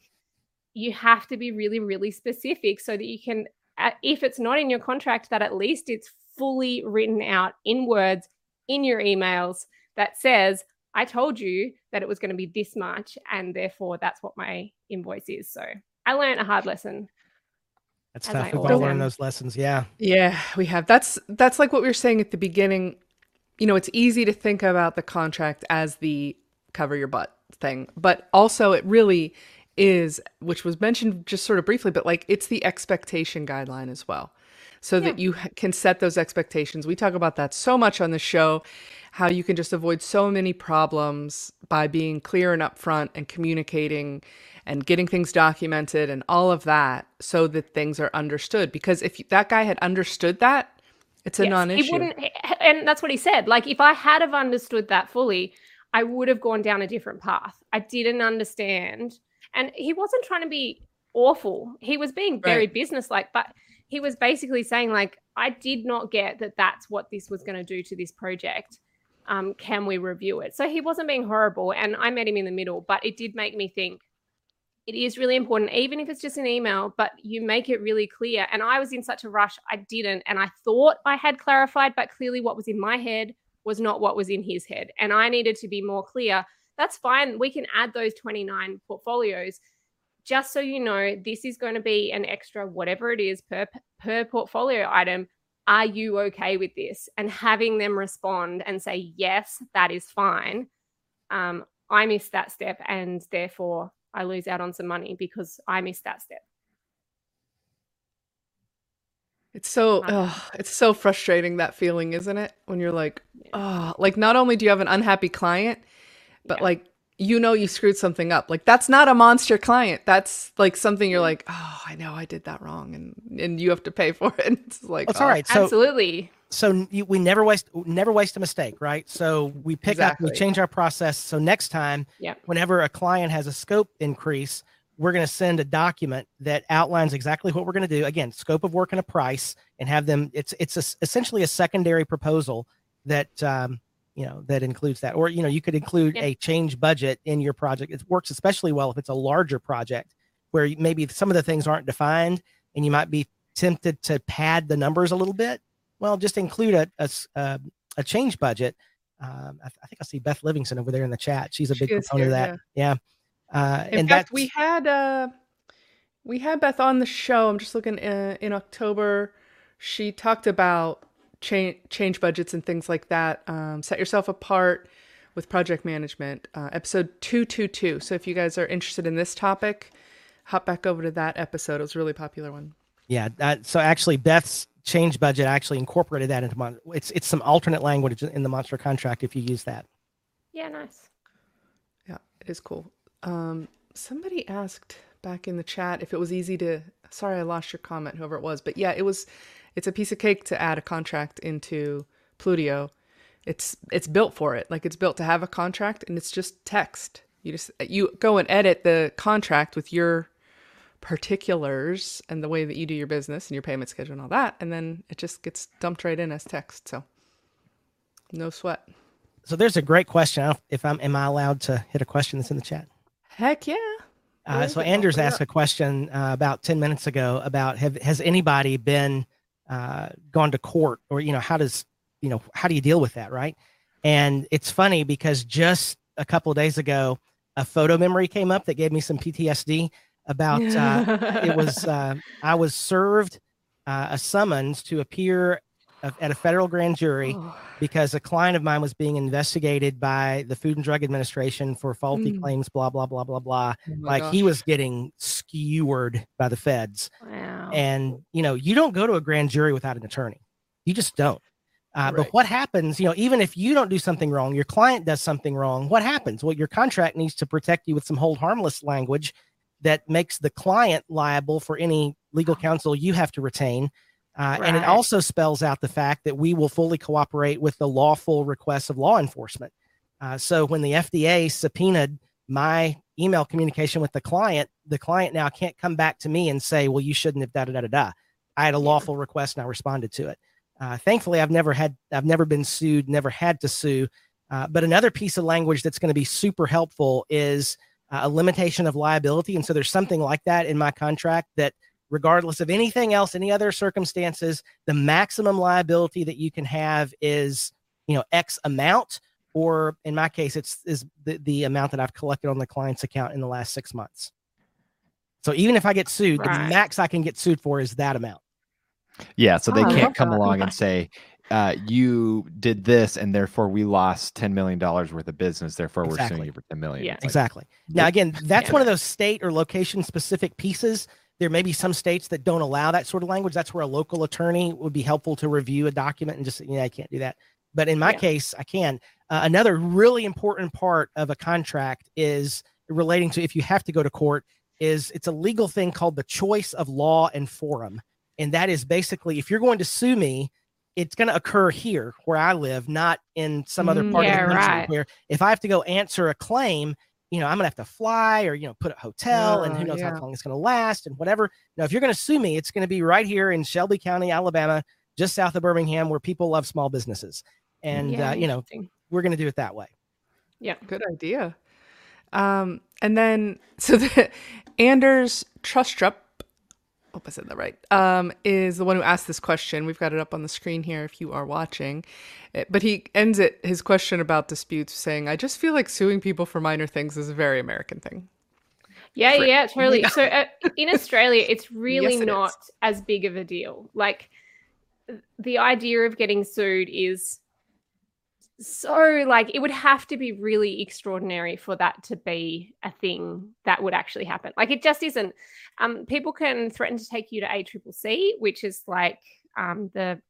you have to be really, really specific so that you can, uh, if it's not in your contract, that at least it's fully written out in words in your emails that says, I told you that it was going to be this much, and therefore that's what my invoice is. So I learned a hard lesson. That's tough. We've all learned those lessons. Yeah. Yeah, we have. That's that's like what we were saying at the beginning. You know, it's easy to think about the contract as the cover your butt thing, but also it really is, which was mentioned just sort of briefly, but like it's the expectation guideline as well. So that you can set those expectations. We talk about that so much on the show, how you can just avoid so many problems by being clear and upfront and communicating and getting things documented and all of that so that things are understood. Because if that guy had understood that, it's a Yes, non-issue. He wouldn't, eh, eh, and that's what he said. Like, if I had have understood that fully, I would have gone down a different path. I didn't understand, and he wasn't trying to be awful. He was being very Right. businesslike, but he was basically saying like, I did not get that that's what this was going to do to this project. Um, can we review it? So he wasn't being horrible, and I met him in the middle, but it did make me think. It is really important, even if it's just an email, but you make it really clear. And I was in such a rush, I didn't. And I thought I had clarified, but clearly what was in my head was not what was in his head. And I needed to be more clear. That's fine. We can add those 29 portfolios. Just so you know this is going to be an extra whatever it is per per portfolio item. Are you okay with this? And having them respond and say yes that is fine um, i missed that step and therefore i lose out on some money because i missed that step. It's so ugh, it's so frustrating that feeling, isn't it? When you're like, oh, like not only do you have an unhappy client, but Yeah. like you know you screwed something up. Like that's not a monster client. That's like something you're like, oh, I know I did that wrong, and and you have to pay for it. It's like, That's oh, all right. So absolutely so you, we never waste never waste a mistake, right? So we pick up, we change our process. So next time, yeah. whenever a client has a scope increase, we're going to send a document that outlines exactly what we're going to do. Again, scope of work and a price, and have them. It's it's a, essentially a secondary proposal that um, you know that includes that, or you know you could include Yeah. a change budget in your project. It works especially well if it's a larger project where maybe some of the things aren't defined, and you might be tempted to pad the numbers a little bit well, just include a a, uh, a change budget. Um, I, I think I see Beth Livingston over there in the chat. She's a big is proponent of that. Yeah. Uh, In and fact, we had uh, we had Beth on the show. I'm just looking uh, in October. She talked about change change budgets and things like that. Um, set yourself apart with project management, uh, episode two two two. So if you guys are interested in this topic, hop back over to that episode. It was a really popular one. yeah. That, so actually, Beth's change budget actually incorporated that into mon- it's it's some alternate language in the monster contract if you use that. yeah nice Yeah, it is cool. Um, somebody asked back in the chat if it was easy to. Sorry, I lost your comment, whoever it was, but yeah, it was. It's a piece of cake to add a contract into Plutio. It's it's built for it. Like it's built to have a contract, and it's just text. You just you go and edit the contract with your particulars and the way that you do your business and your payment schedule and all that, and then it just gets dumped right in as text. So no sweat. So there's a great question. If I'm am I allowed to hit a question that's in the chat? Heck yeah. Uh, so Anders asked a question uh, about 10 minutes ago about have has anybody been uh, gone to court or you know how does you know how do you deal with that right? And it's funny because just a couple of days ago a photo memory came up that gave me some PTSD about uh, it was uh, I was served uh, a summons to appear at a federal grand jury Oh, because a client of mine was being investigated by the Food and Drug Administration for faulty Mm. claims, blah blah blah blah blah. oh like he was getting skewered by the feds, wow and you know you don't go to a grand jury without an attorney, you just don't. Uh, But what happens, you know, even if you don't do something wrong, your client does something wrong. What happens? Well, your contract needs to protect you with some hold harmless language that makes the client liable for any legal counsel you have to retain. Uh, And it also spells out the fact that we will fully cooperate with the lawful requests of law enforcement. Uh, so when the FDA subpoenaed my email communication with the client, the client now can't come back to me and say, well, you shouldn't have da da da da da. I had a lawful request and I responded to it. Uh, thankfully, I've never had, I've never been sued, never had to sue. Uh, but another piece of language that's going to be super helpful is uh, a limitation of liability. And so there's something like that in my contract that, regardless of anything else, any other circumstances, the maximum liability that you can have is, you know, X amount, or in my case, it's is the, the amount that I've collected on the client's account in the last six months. So even if I get sued, the max I can get sued for is that amount. Yeah, so they Oh, can't come that. along and say, uh, "You did this, and therefore we lost ten million dollars worth of business. Therefore, we're suing you for ten million. Yeah. Like, Exactly. Now, again, that's Yeah. one of those state or location specific pieces. There may be some states that don't allow that sort of language. That's where a local attorney would be helpful to review a document and just, say, yeah, I can't do that. But in my Yeah. case, I can. Uh, another really important part of a contract is relating to if you have to go to court is it's a legal thing called the choice of law and forum. And that is basically if you're going to sue me, it's going to occur here where I live, not in some other Mm, part yeah, of the country right. where if I have to go answer a claim, you know, I'm gonna have to fly or you know, put a hotel, and who Oh, knows yeah. how long it's gonna last and whatever. Now, if you're gonna sue me, it's gonna be right here in Shelby County, Alabama, just south of Birmingham, where people love small businesses, and Yeah, uh, you know, we're gonna do it that way. Yeah. Good idea. Um, and then so the Anders Trustrup, hope I said that right, um, is the one who asked this question. We've got it up on the screen here if you are watching. Eh, But he ends it his question about disputes saying, "I just feel like suing people for minor things is a very American thing." Yeah, Frick. yeah, totally. So uh, in Australia, it's really Yes, it not is. as big of a deal. Like the idea of getting sued is so like it would have to be really extraordinary for that to be a thing that would actually happen. Like it just isn't. Um, people can threaten to take you to ACCC, which is like um the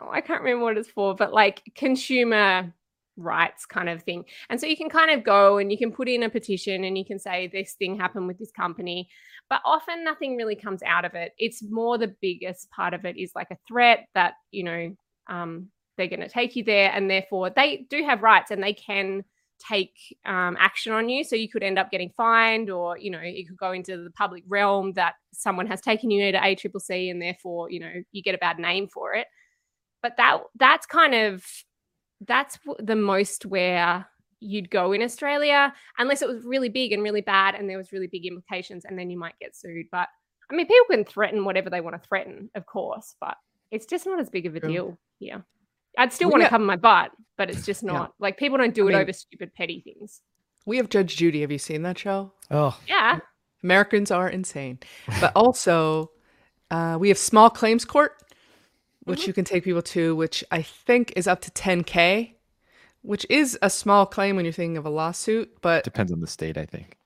oh, I can't remember what it's for, but like consumer rights kind of thing. And so you can kind of go and you can put in a petition and you can say this thing happened with this company, but often nothing really comes out of it. It's more the biggest part of it is like a threat that, you know, um, they're going to take you there and therefore they do have rights and they can take um, action on you. So you could end up getting fined or, you know, it could go into the public realm that someone has taken you to ACCC and therefore, you know, you get a bad name for it. But that that's kind of that's the most where you'd go in Australia, unless it was really big and really bad and there was really big implications, and then you might get sued. But I mean, people can threaten whatever they want to threaten, of course, but it's just not as big of a deal here. I'd still We want to got- cover my butt, but it's just Yeah. not like people don't do I it mean- over stupid petty things. We have Judge Judy. Have you seen that show? Oh, Yeah. Americans are insane. But also, uh, we have small claims court, which Mhm. you can take people to, which I think is up to 10K, which is a small claim when you're thinking of a lawsuit. But Depends on the state, I think.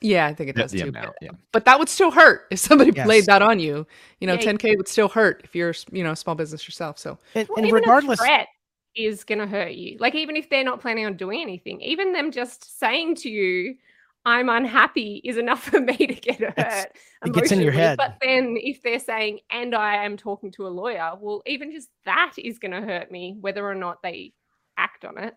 Yeah, I think it does the too. amount. But, Yeah. but that would still hurt if somebody Yes. laid that on you. You know, Yeah, 10K would still hurt if you're, you know, a small business yourself. So and, Well, and even regardless, a threat is going to hurt you. Like even if they're not planning on doing anything, even them just saying to you, "I'm unhappy," is enough for me to get hurt. It's- it gets in your head. But then if they're saying, "And I am talking to a lawyer," well, even just that is going to hurt me, whether or not they act on it.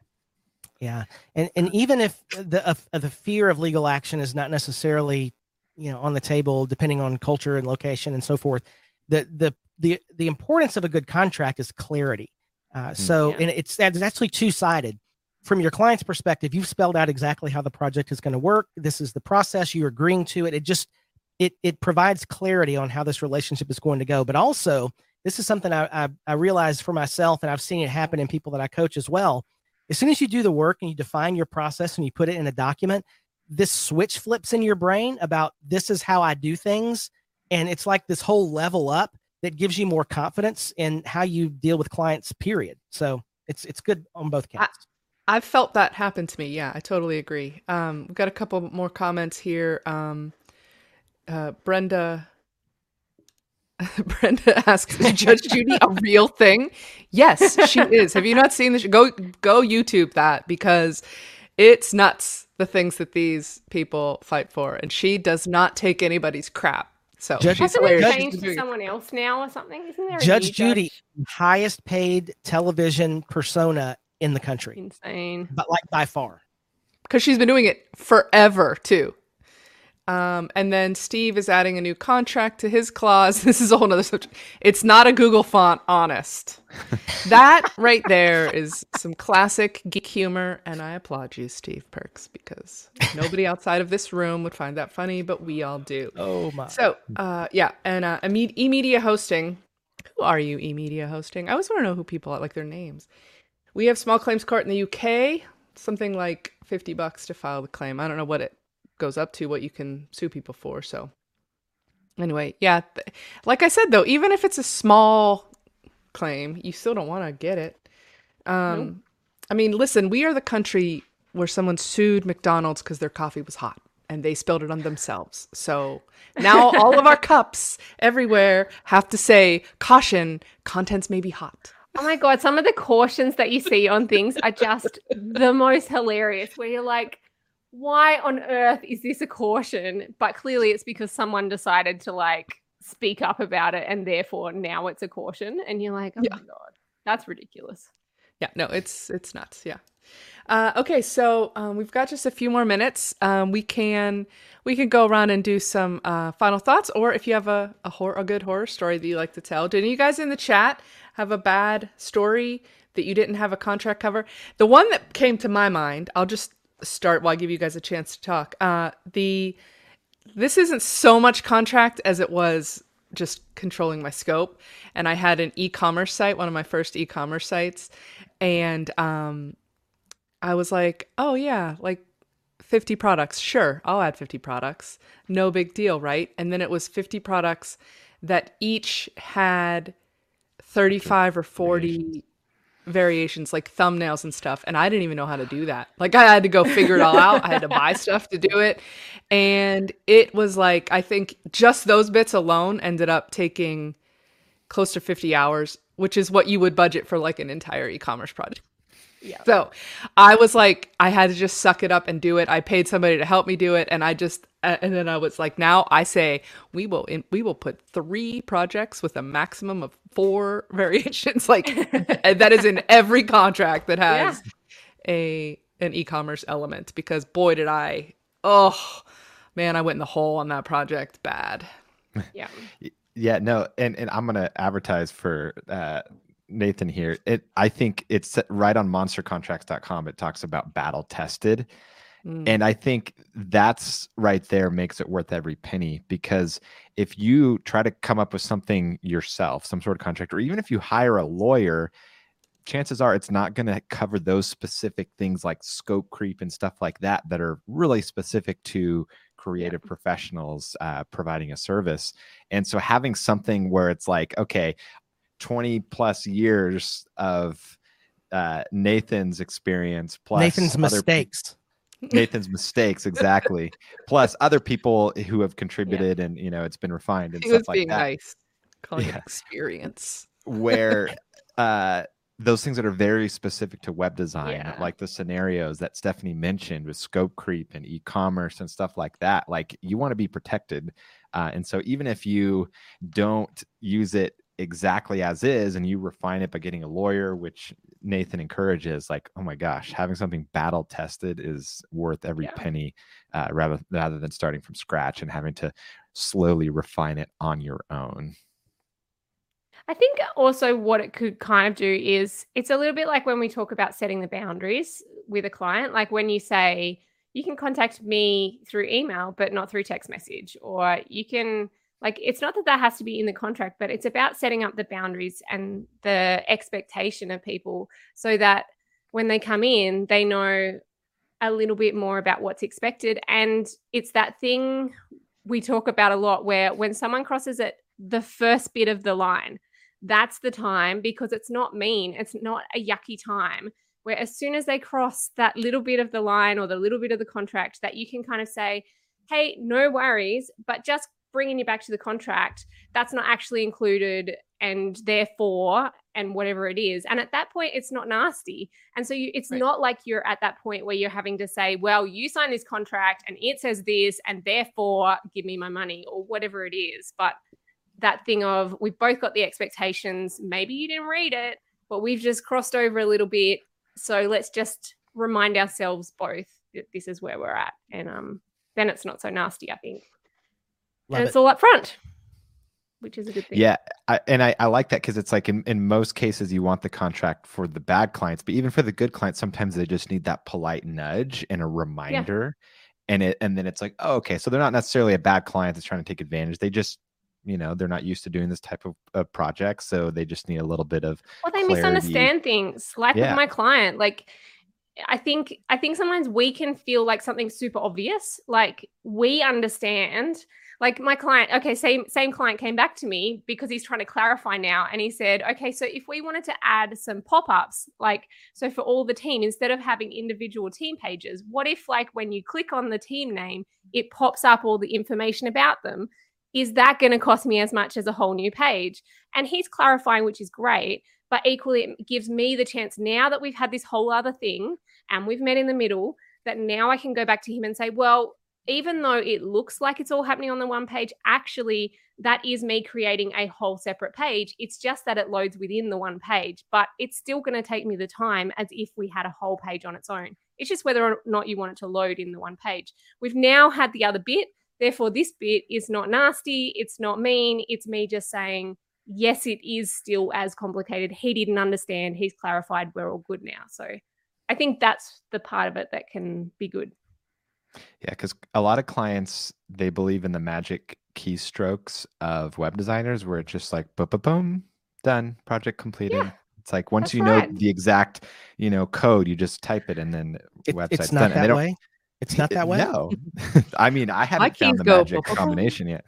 Yeah, and and even if the uh, the fear of legal action is not necessarily, you know, on the table, depending on culture and location and so forth, the the the the importance of a good contract is clarity. Uh, so, Yeah. and it's it's actually two sided. From your client's perspective, you've spelled out exactly how the project is going to work. This is the process. You're agreeing to it. It just it it provides clarity on how this relationship is going to go. But also, this is something I I, I realized for myself, and I've seen it happen in people that I coach as well as soon as you do the work and you define your process and you put it in a document, this switch flips in your brain about this is how I do things. And it's like this whole level up that gives you more confidence in how you deal with clients, period. So it's it's good on both counts. I've felt that happen to me. Yeah, I totally agree. Um, we've got a couple more comments here. Um, uh, Brenda. Brenda asks, "Is Judge Judy a real thing?" Yes, she is. Have you not seen this? Go go YouTube that because it's nuts. The things that these people fight for, and she does not take anybody's crap. So Judge- she's Hasn't it hilarious. Judge- changed to doing someone else now or something? Isn't there Judge new Judy, highest paid television persona in the country, Insane. but like by far. because she's been doing it forever too. Um, and then Steve is adding a new contract to his clause. This is a whole nother subject. It's not a Google font, honest. that right there is some classic geek humor, and I applaud you, Steve Perks, because nobody outside of this room would find that funny, but we all do. Oh my! So, uh, yeah, and uh, Eme- eMedia Hosting. Who are you, eMedia Hosting? I always want to know who people are, like their names. We have small claims court in the UK, something like 50 bucks to file the claim. I don't know what it goes up to, what you can sue people for. So, anyway, yeah, th- like I said, though, even if it's a small claim, you still don't want to get it. Um, Nope. I mean, listen, we are the country where someone sued McDonald's because their coffee was hot and they spilled it on themselves. So now all of our cups everywhere have to say, caution, contents may be hot. Oh my god, some of the cautions that you see on things are just the most hilarious. Where you're like, why on earth is this a caution? But clearly it's because someone decided to like speak up about it and therefore now it's a caution. And you're like, oh Yeah. my god, that's ridiculous. Yeah, no, it's it's nuts. Yeah. Uh, okay, so um, we've got just a few more minutes. Um, we can we can go around and do some uh, final thoughts, or if you have a a, horror, a good horror story that you like to tell. Do any of you guys in the chat have a bad story that you didn't have a contract cover? The one that came to my mind, I'll just start while I give you guys a chance to talk. Uh, the this isn't so much contract as it was just controlling my scope. And I had an e-commerce site, one of my first e-commerce sites, and um, I was like, oh yeah, like 50 products. Sure, I'll add 50 products. No big deal, right? And then it was 50 products that each had 35 or 40 variations like thumbnails and stuff and i didn't even know how to do that. Like i had to go figure it all out. I had to buy stuff to do it. And it was like i think just those bits alone ended up taking close to 50 hours which is what you would budget for like an entire e-commerce project yeah. So I was like, I had to just suck it up and do it. I paid somebody to help me do it, and I just, uh, and then I was like, now I say we will, in, we will put three projects with a maximum of four variations. Like that is in every contract that has yeah. a an e-commerce element. Because boy, did I, oh man, I went in the hole on that project bad. Yeah. Yeah, no, and, and I'm gonna advertise for uh, Nathan here. It I think it's right on monstercontracts.com. It talks about battle tested. Mm. And I think that's right there makes it worth every penny because if you try to come up with something yourself, some sort of contract, or even if you hire a lawyer, chances are it's not going to cover those specific things like scope creep and stuff like that that are really specific to creative yeah. professionals uh, providing a service. And so having something where it's like, okay, 20 plus years of uh, Nathan's experience plus Nathan's mistakes. Nathan's mistakes exactly. plus other people who have contributed yeah. and you know it's been refined and he stuff like that. Nice. Calling yeah. experience. Where uh those things that are very specific to web design, yeah. like the scenarios that Stephanie mentioned with scope creep and e-commerce and stuff like that, like you want to be protected. Uh, and so even if you don't use it exactly as is and you refine it by getting a lawyer which nathan encourages like oh my gosh having something battle tested is worth every yeah. penny uh, rather rather than starting from scratch and having to slowly refine it on your own I think also what it could kind of do is it's a little bit like when we talk about setting the boundaries with a client. Like when you say, you can contact me through email, but not through text message, or you can like it's not that that has to be in the contract but it's about setting up the boundaries and the expectation of people so that when they come in they know a little bit more about what's expected. And it's that thing we talk about a lot where when someone crosses it the first bit of the line that's the time because it's not mean it's not a yucky time. Where as soon as they cross that little bit of the line or the little bit of the contract that you can kind of say hey no worries but just bringing you back to the contract, that's not actually included and therefore and whatever it is. And at that point it's not nasty. And so you, it's right. not like you're at that point where you're having to say well you signed this contract and it says this and therefore give me my money or whatever it is. But that thing of we've both got the expectations. Maybe you didn't read it but we've just crossed over a little bit. So let's just remind ourselves both that this is where we're at. And um then it's not so nasty i think Love and it's it. all up front, which is a good thing. Yeah. I, and I, I like that because it's like in, in most cases, you want the contract for the bad clients, but even for the good clients, sometimes they just need that polite nudge and a reminder. Yeah. And it and then it's like, oh, okay, so they're not necessarily a bad client that's trying to take advantage. They just you know they're not used to doing this type of, of project so they just need a little bit of well they clarity. misunderstand things like yeah. with my client like I think I think sometimes we can feel like something super obvious. Like we understand like my client okay same same client came back to me because he's trying to clarify now and he said okay so if we wanted to add some pop-ups like so for all the team instead of having individual team pages what if like when you click on the team name it pops up all the information about them? Is that going to cost me as much as a whole new page? And he's clarifying which is great but equally it gives me the chance now that we've had this whole other thing and we've met in the middle that now I can go back to him and say, well, even though it looks like it's all happening on the one page, actually, that is me creating a whole separate page. It's just that it loads within the one page, but it's still going to take me the time as if we had a whole page on its own. It's just whether or not you want it to load in the one page. We've now had the other bit. Therefore, this bit is not nasty. It's not mean. It's me just saying, yes, it is still as complicated. He didn't understand. He's clarified. We're all good now. So I think that's the part of it that can be good. Yeah, because a lot of clients they believe in the magic keystrokes of web designers, where it's just like boom, boom, boom, done, project completed. Yeah, it's like once you know right. the exact, you know, code, you just type it and then it, website's it's not done. That way. It's not that way. No, I mean I haven't found the magic combination yet.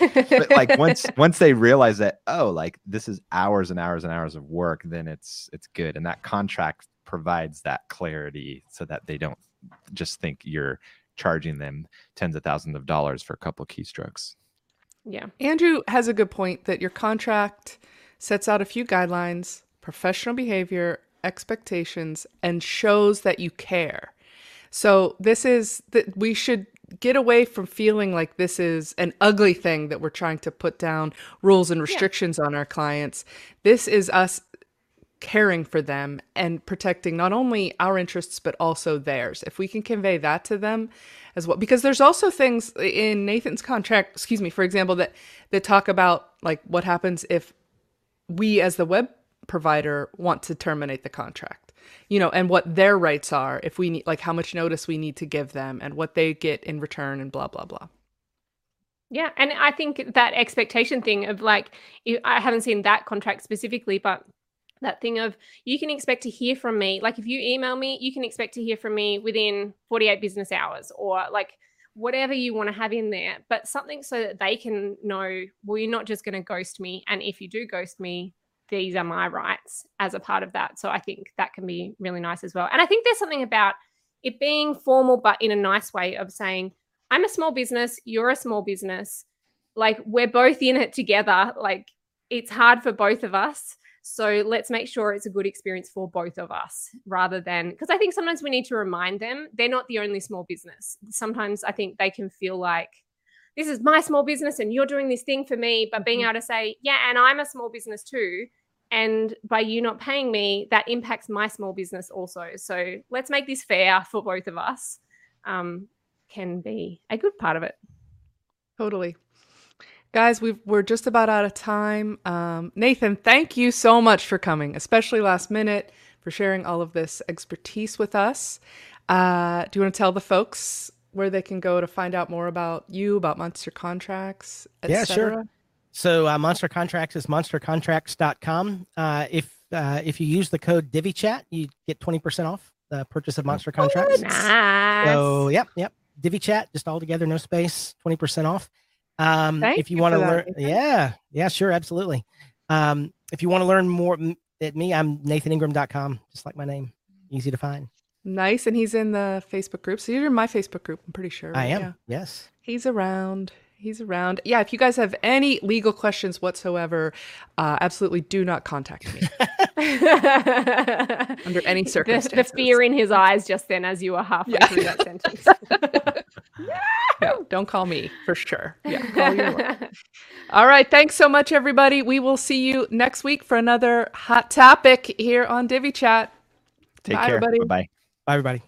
but like once once they realize that oh, like this is hours and hours and hours of work, then it's it's good, and that contract provides that clarity so that they don't just think you're charging them tens of thousands of dollars for a couple keystrokes. Yeah. Andrew has a good point that your contract sets out a few guidelines, professional behavior, expectations, and shows that you care. So this is that we should get away from feeling like this is an ugly thing that we're trying to put down rules and restrictions yeah. on our clients. This is us caring for them and protecting not only our interests but also theirs. If we can convey that to them as well because there's also things in nathan's contract excuse me for example that that talk about like what happens if we as the web provider want to terminate the contract you know and what their rights are if we need like how much notice we need to give them and what they get in return and blah blah blah. Yeah and i think that expectation thing of like i haven't seen that contract specifically but that thing of you can expect to hear from me. Like if you email me, you can expect to hear from me within 48 business hours or like whatever you want to have in there, but something so that they can know, well, you're not just going to ghost me. And if you do ghost me, these are my rights as a part of that. So I think that can be really nice as well. And I think there's something about it being formal, but in a nice way of saying, I'm a small business, you're a small business. Like we're both in it together. Like it's hard for both of us. So let's make sure it's a good experience for both of us rather than because I think sometimes we need to remind them they're not the only small business. Sometimes I think they can feel like this is my small business and you're doing this thing for me, but being mm-hmm. able to say, yeah, and I'm a small business too. And by you not paying me, that impacts my small business also. So let's make this fair for both of us. Um, can be a good part of it. Totally. Guys, we are just about out of time. Um, Nathan, thank you so much for coming, especially last minute, for sharing all of this expertise with us. Uh, do you want to tell the folks where they can go to find out more about you, about Monster Contracts, Yeah, sure. So uh, Monster Contracts is monstercontracts.com. Uh, if uh, if you use the code DiviChat, you get 20% off the purchase of Monster Contracts. Oh, Nice. So, yep, yep. DiviChat, just all together, no space, 20% off. Um, Thank if you, you want to learn, yeah, yeah, sure, absolutely. Um, if you want to learn more at me, I'm nathaningram.com, just like my name, easy to find. Nice. And he's in the Facebook group. So you're in my Facebook group, I'm pretty sure. Right? I am. Yeah. Yes. He's around. He's around. Yeah. If you guys have any legal questions whatsoever, uh, absolutely do not contact me under any circumstances. The, the, fear in his eyes just then as you were halfway yeah. through that sentence. yeah, don't call me for sure. Yeah, All right. Thanks so much, everybody. We will see you next week for another hot topic here on Divi Chat. Take Bye, care. Everybody. Bye. Bye, everybody.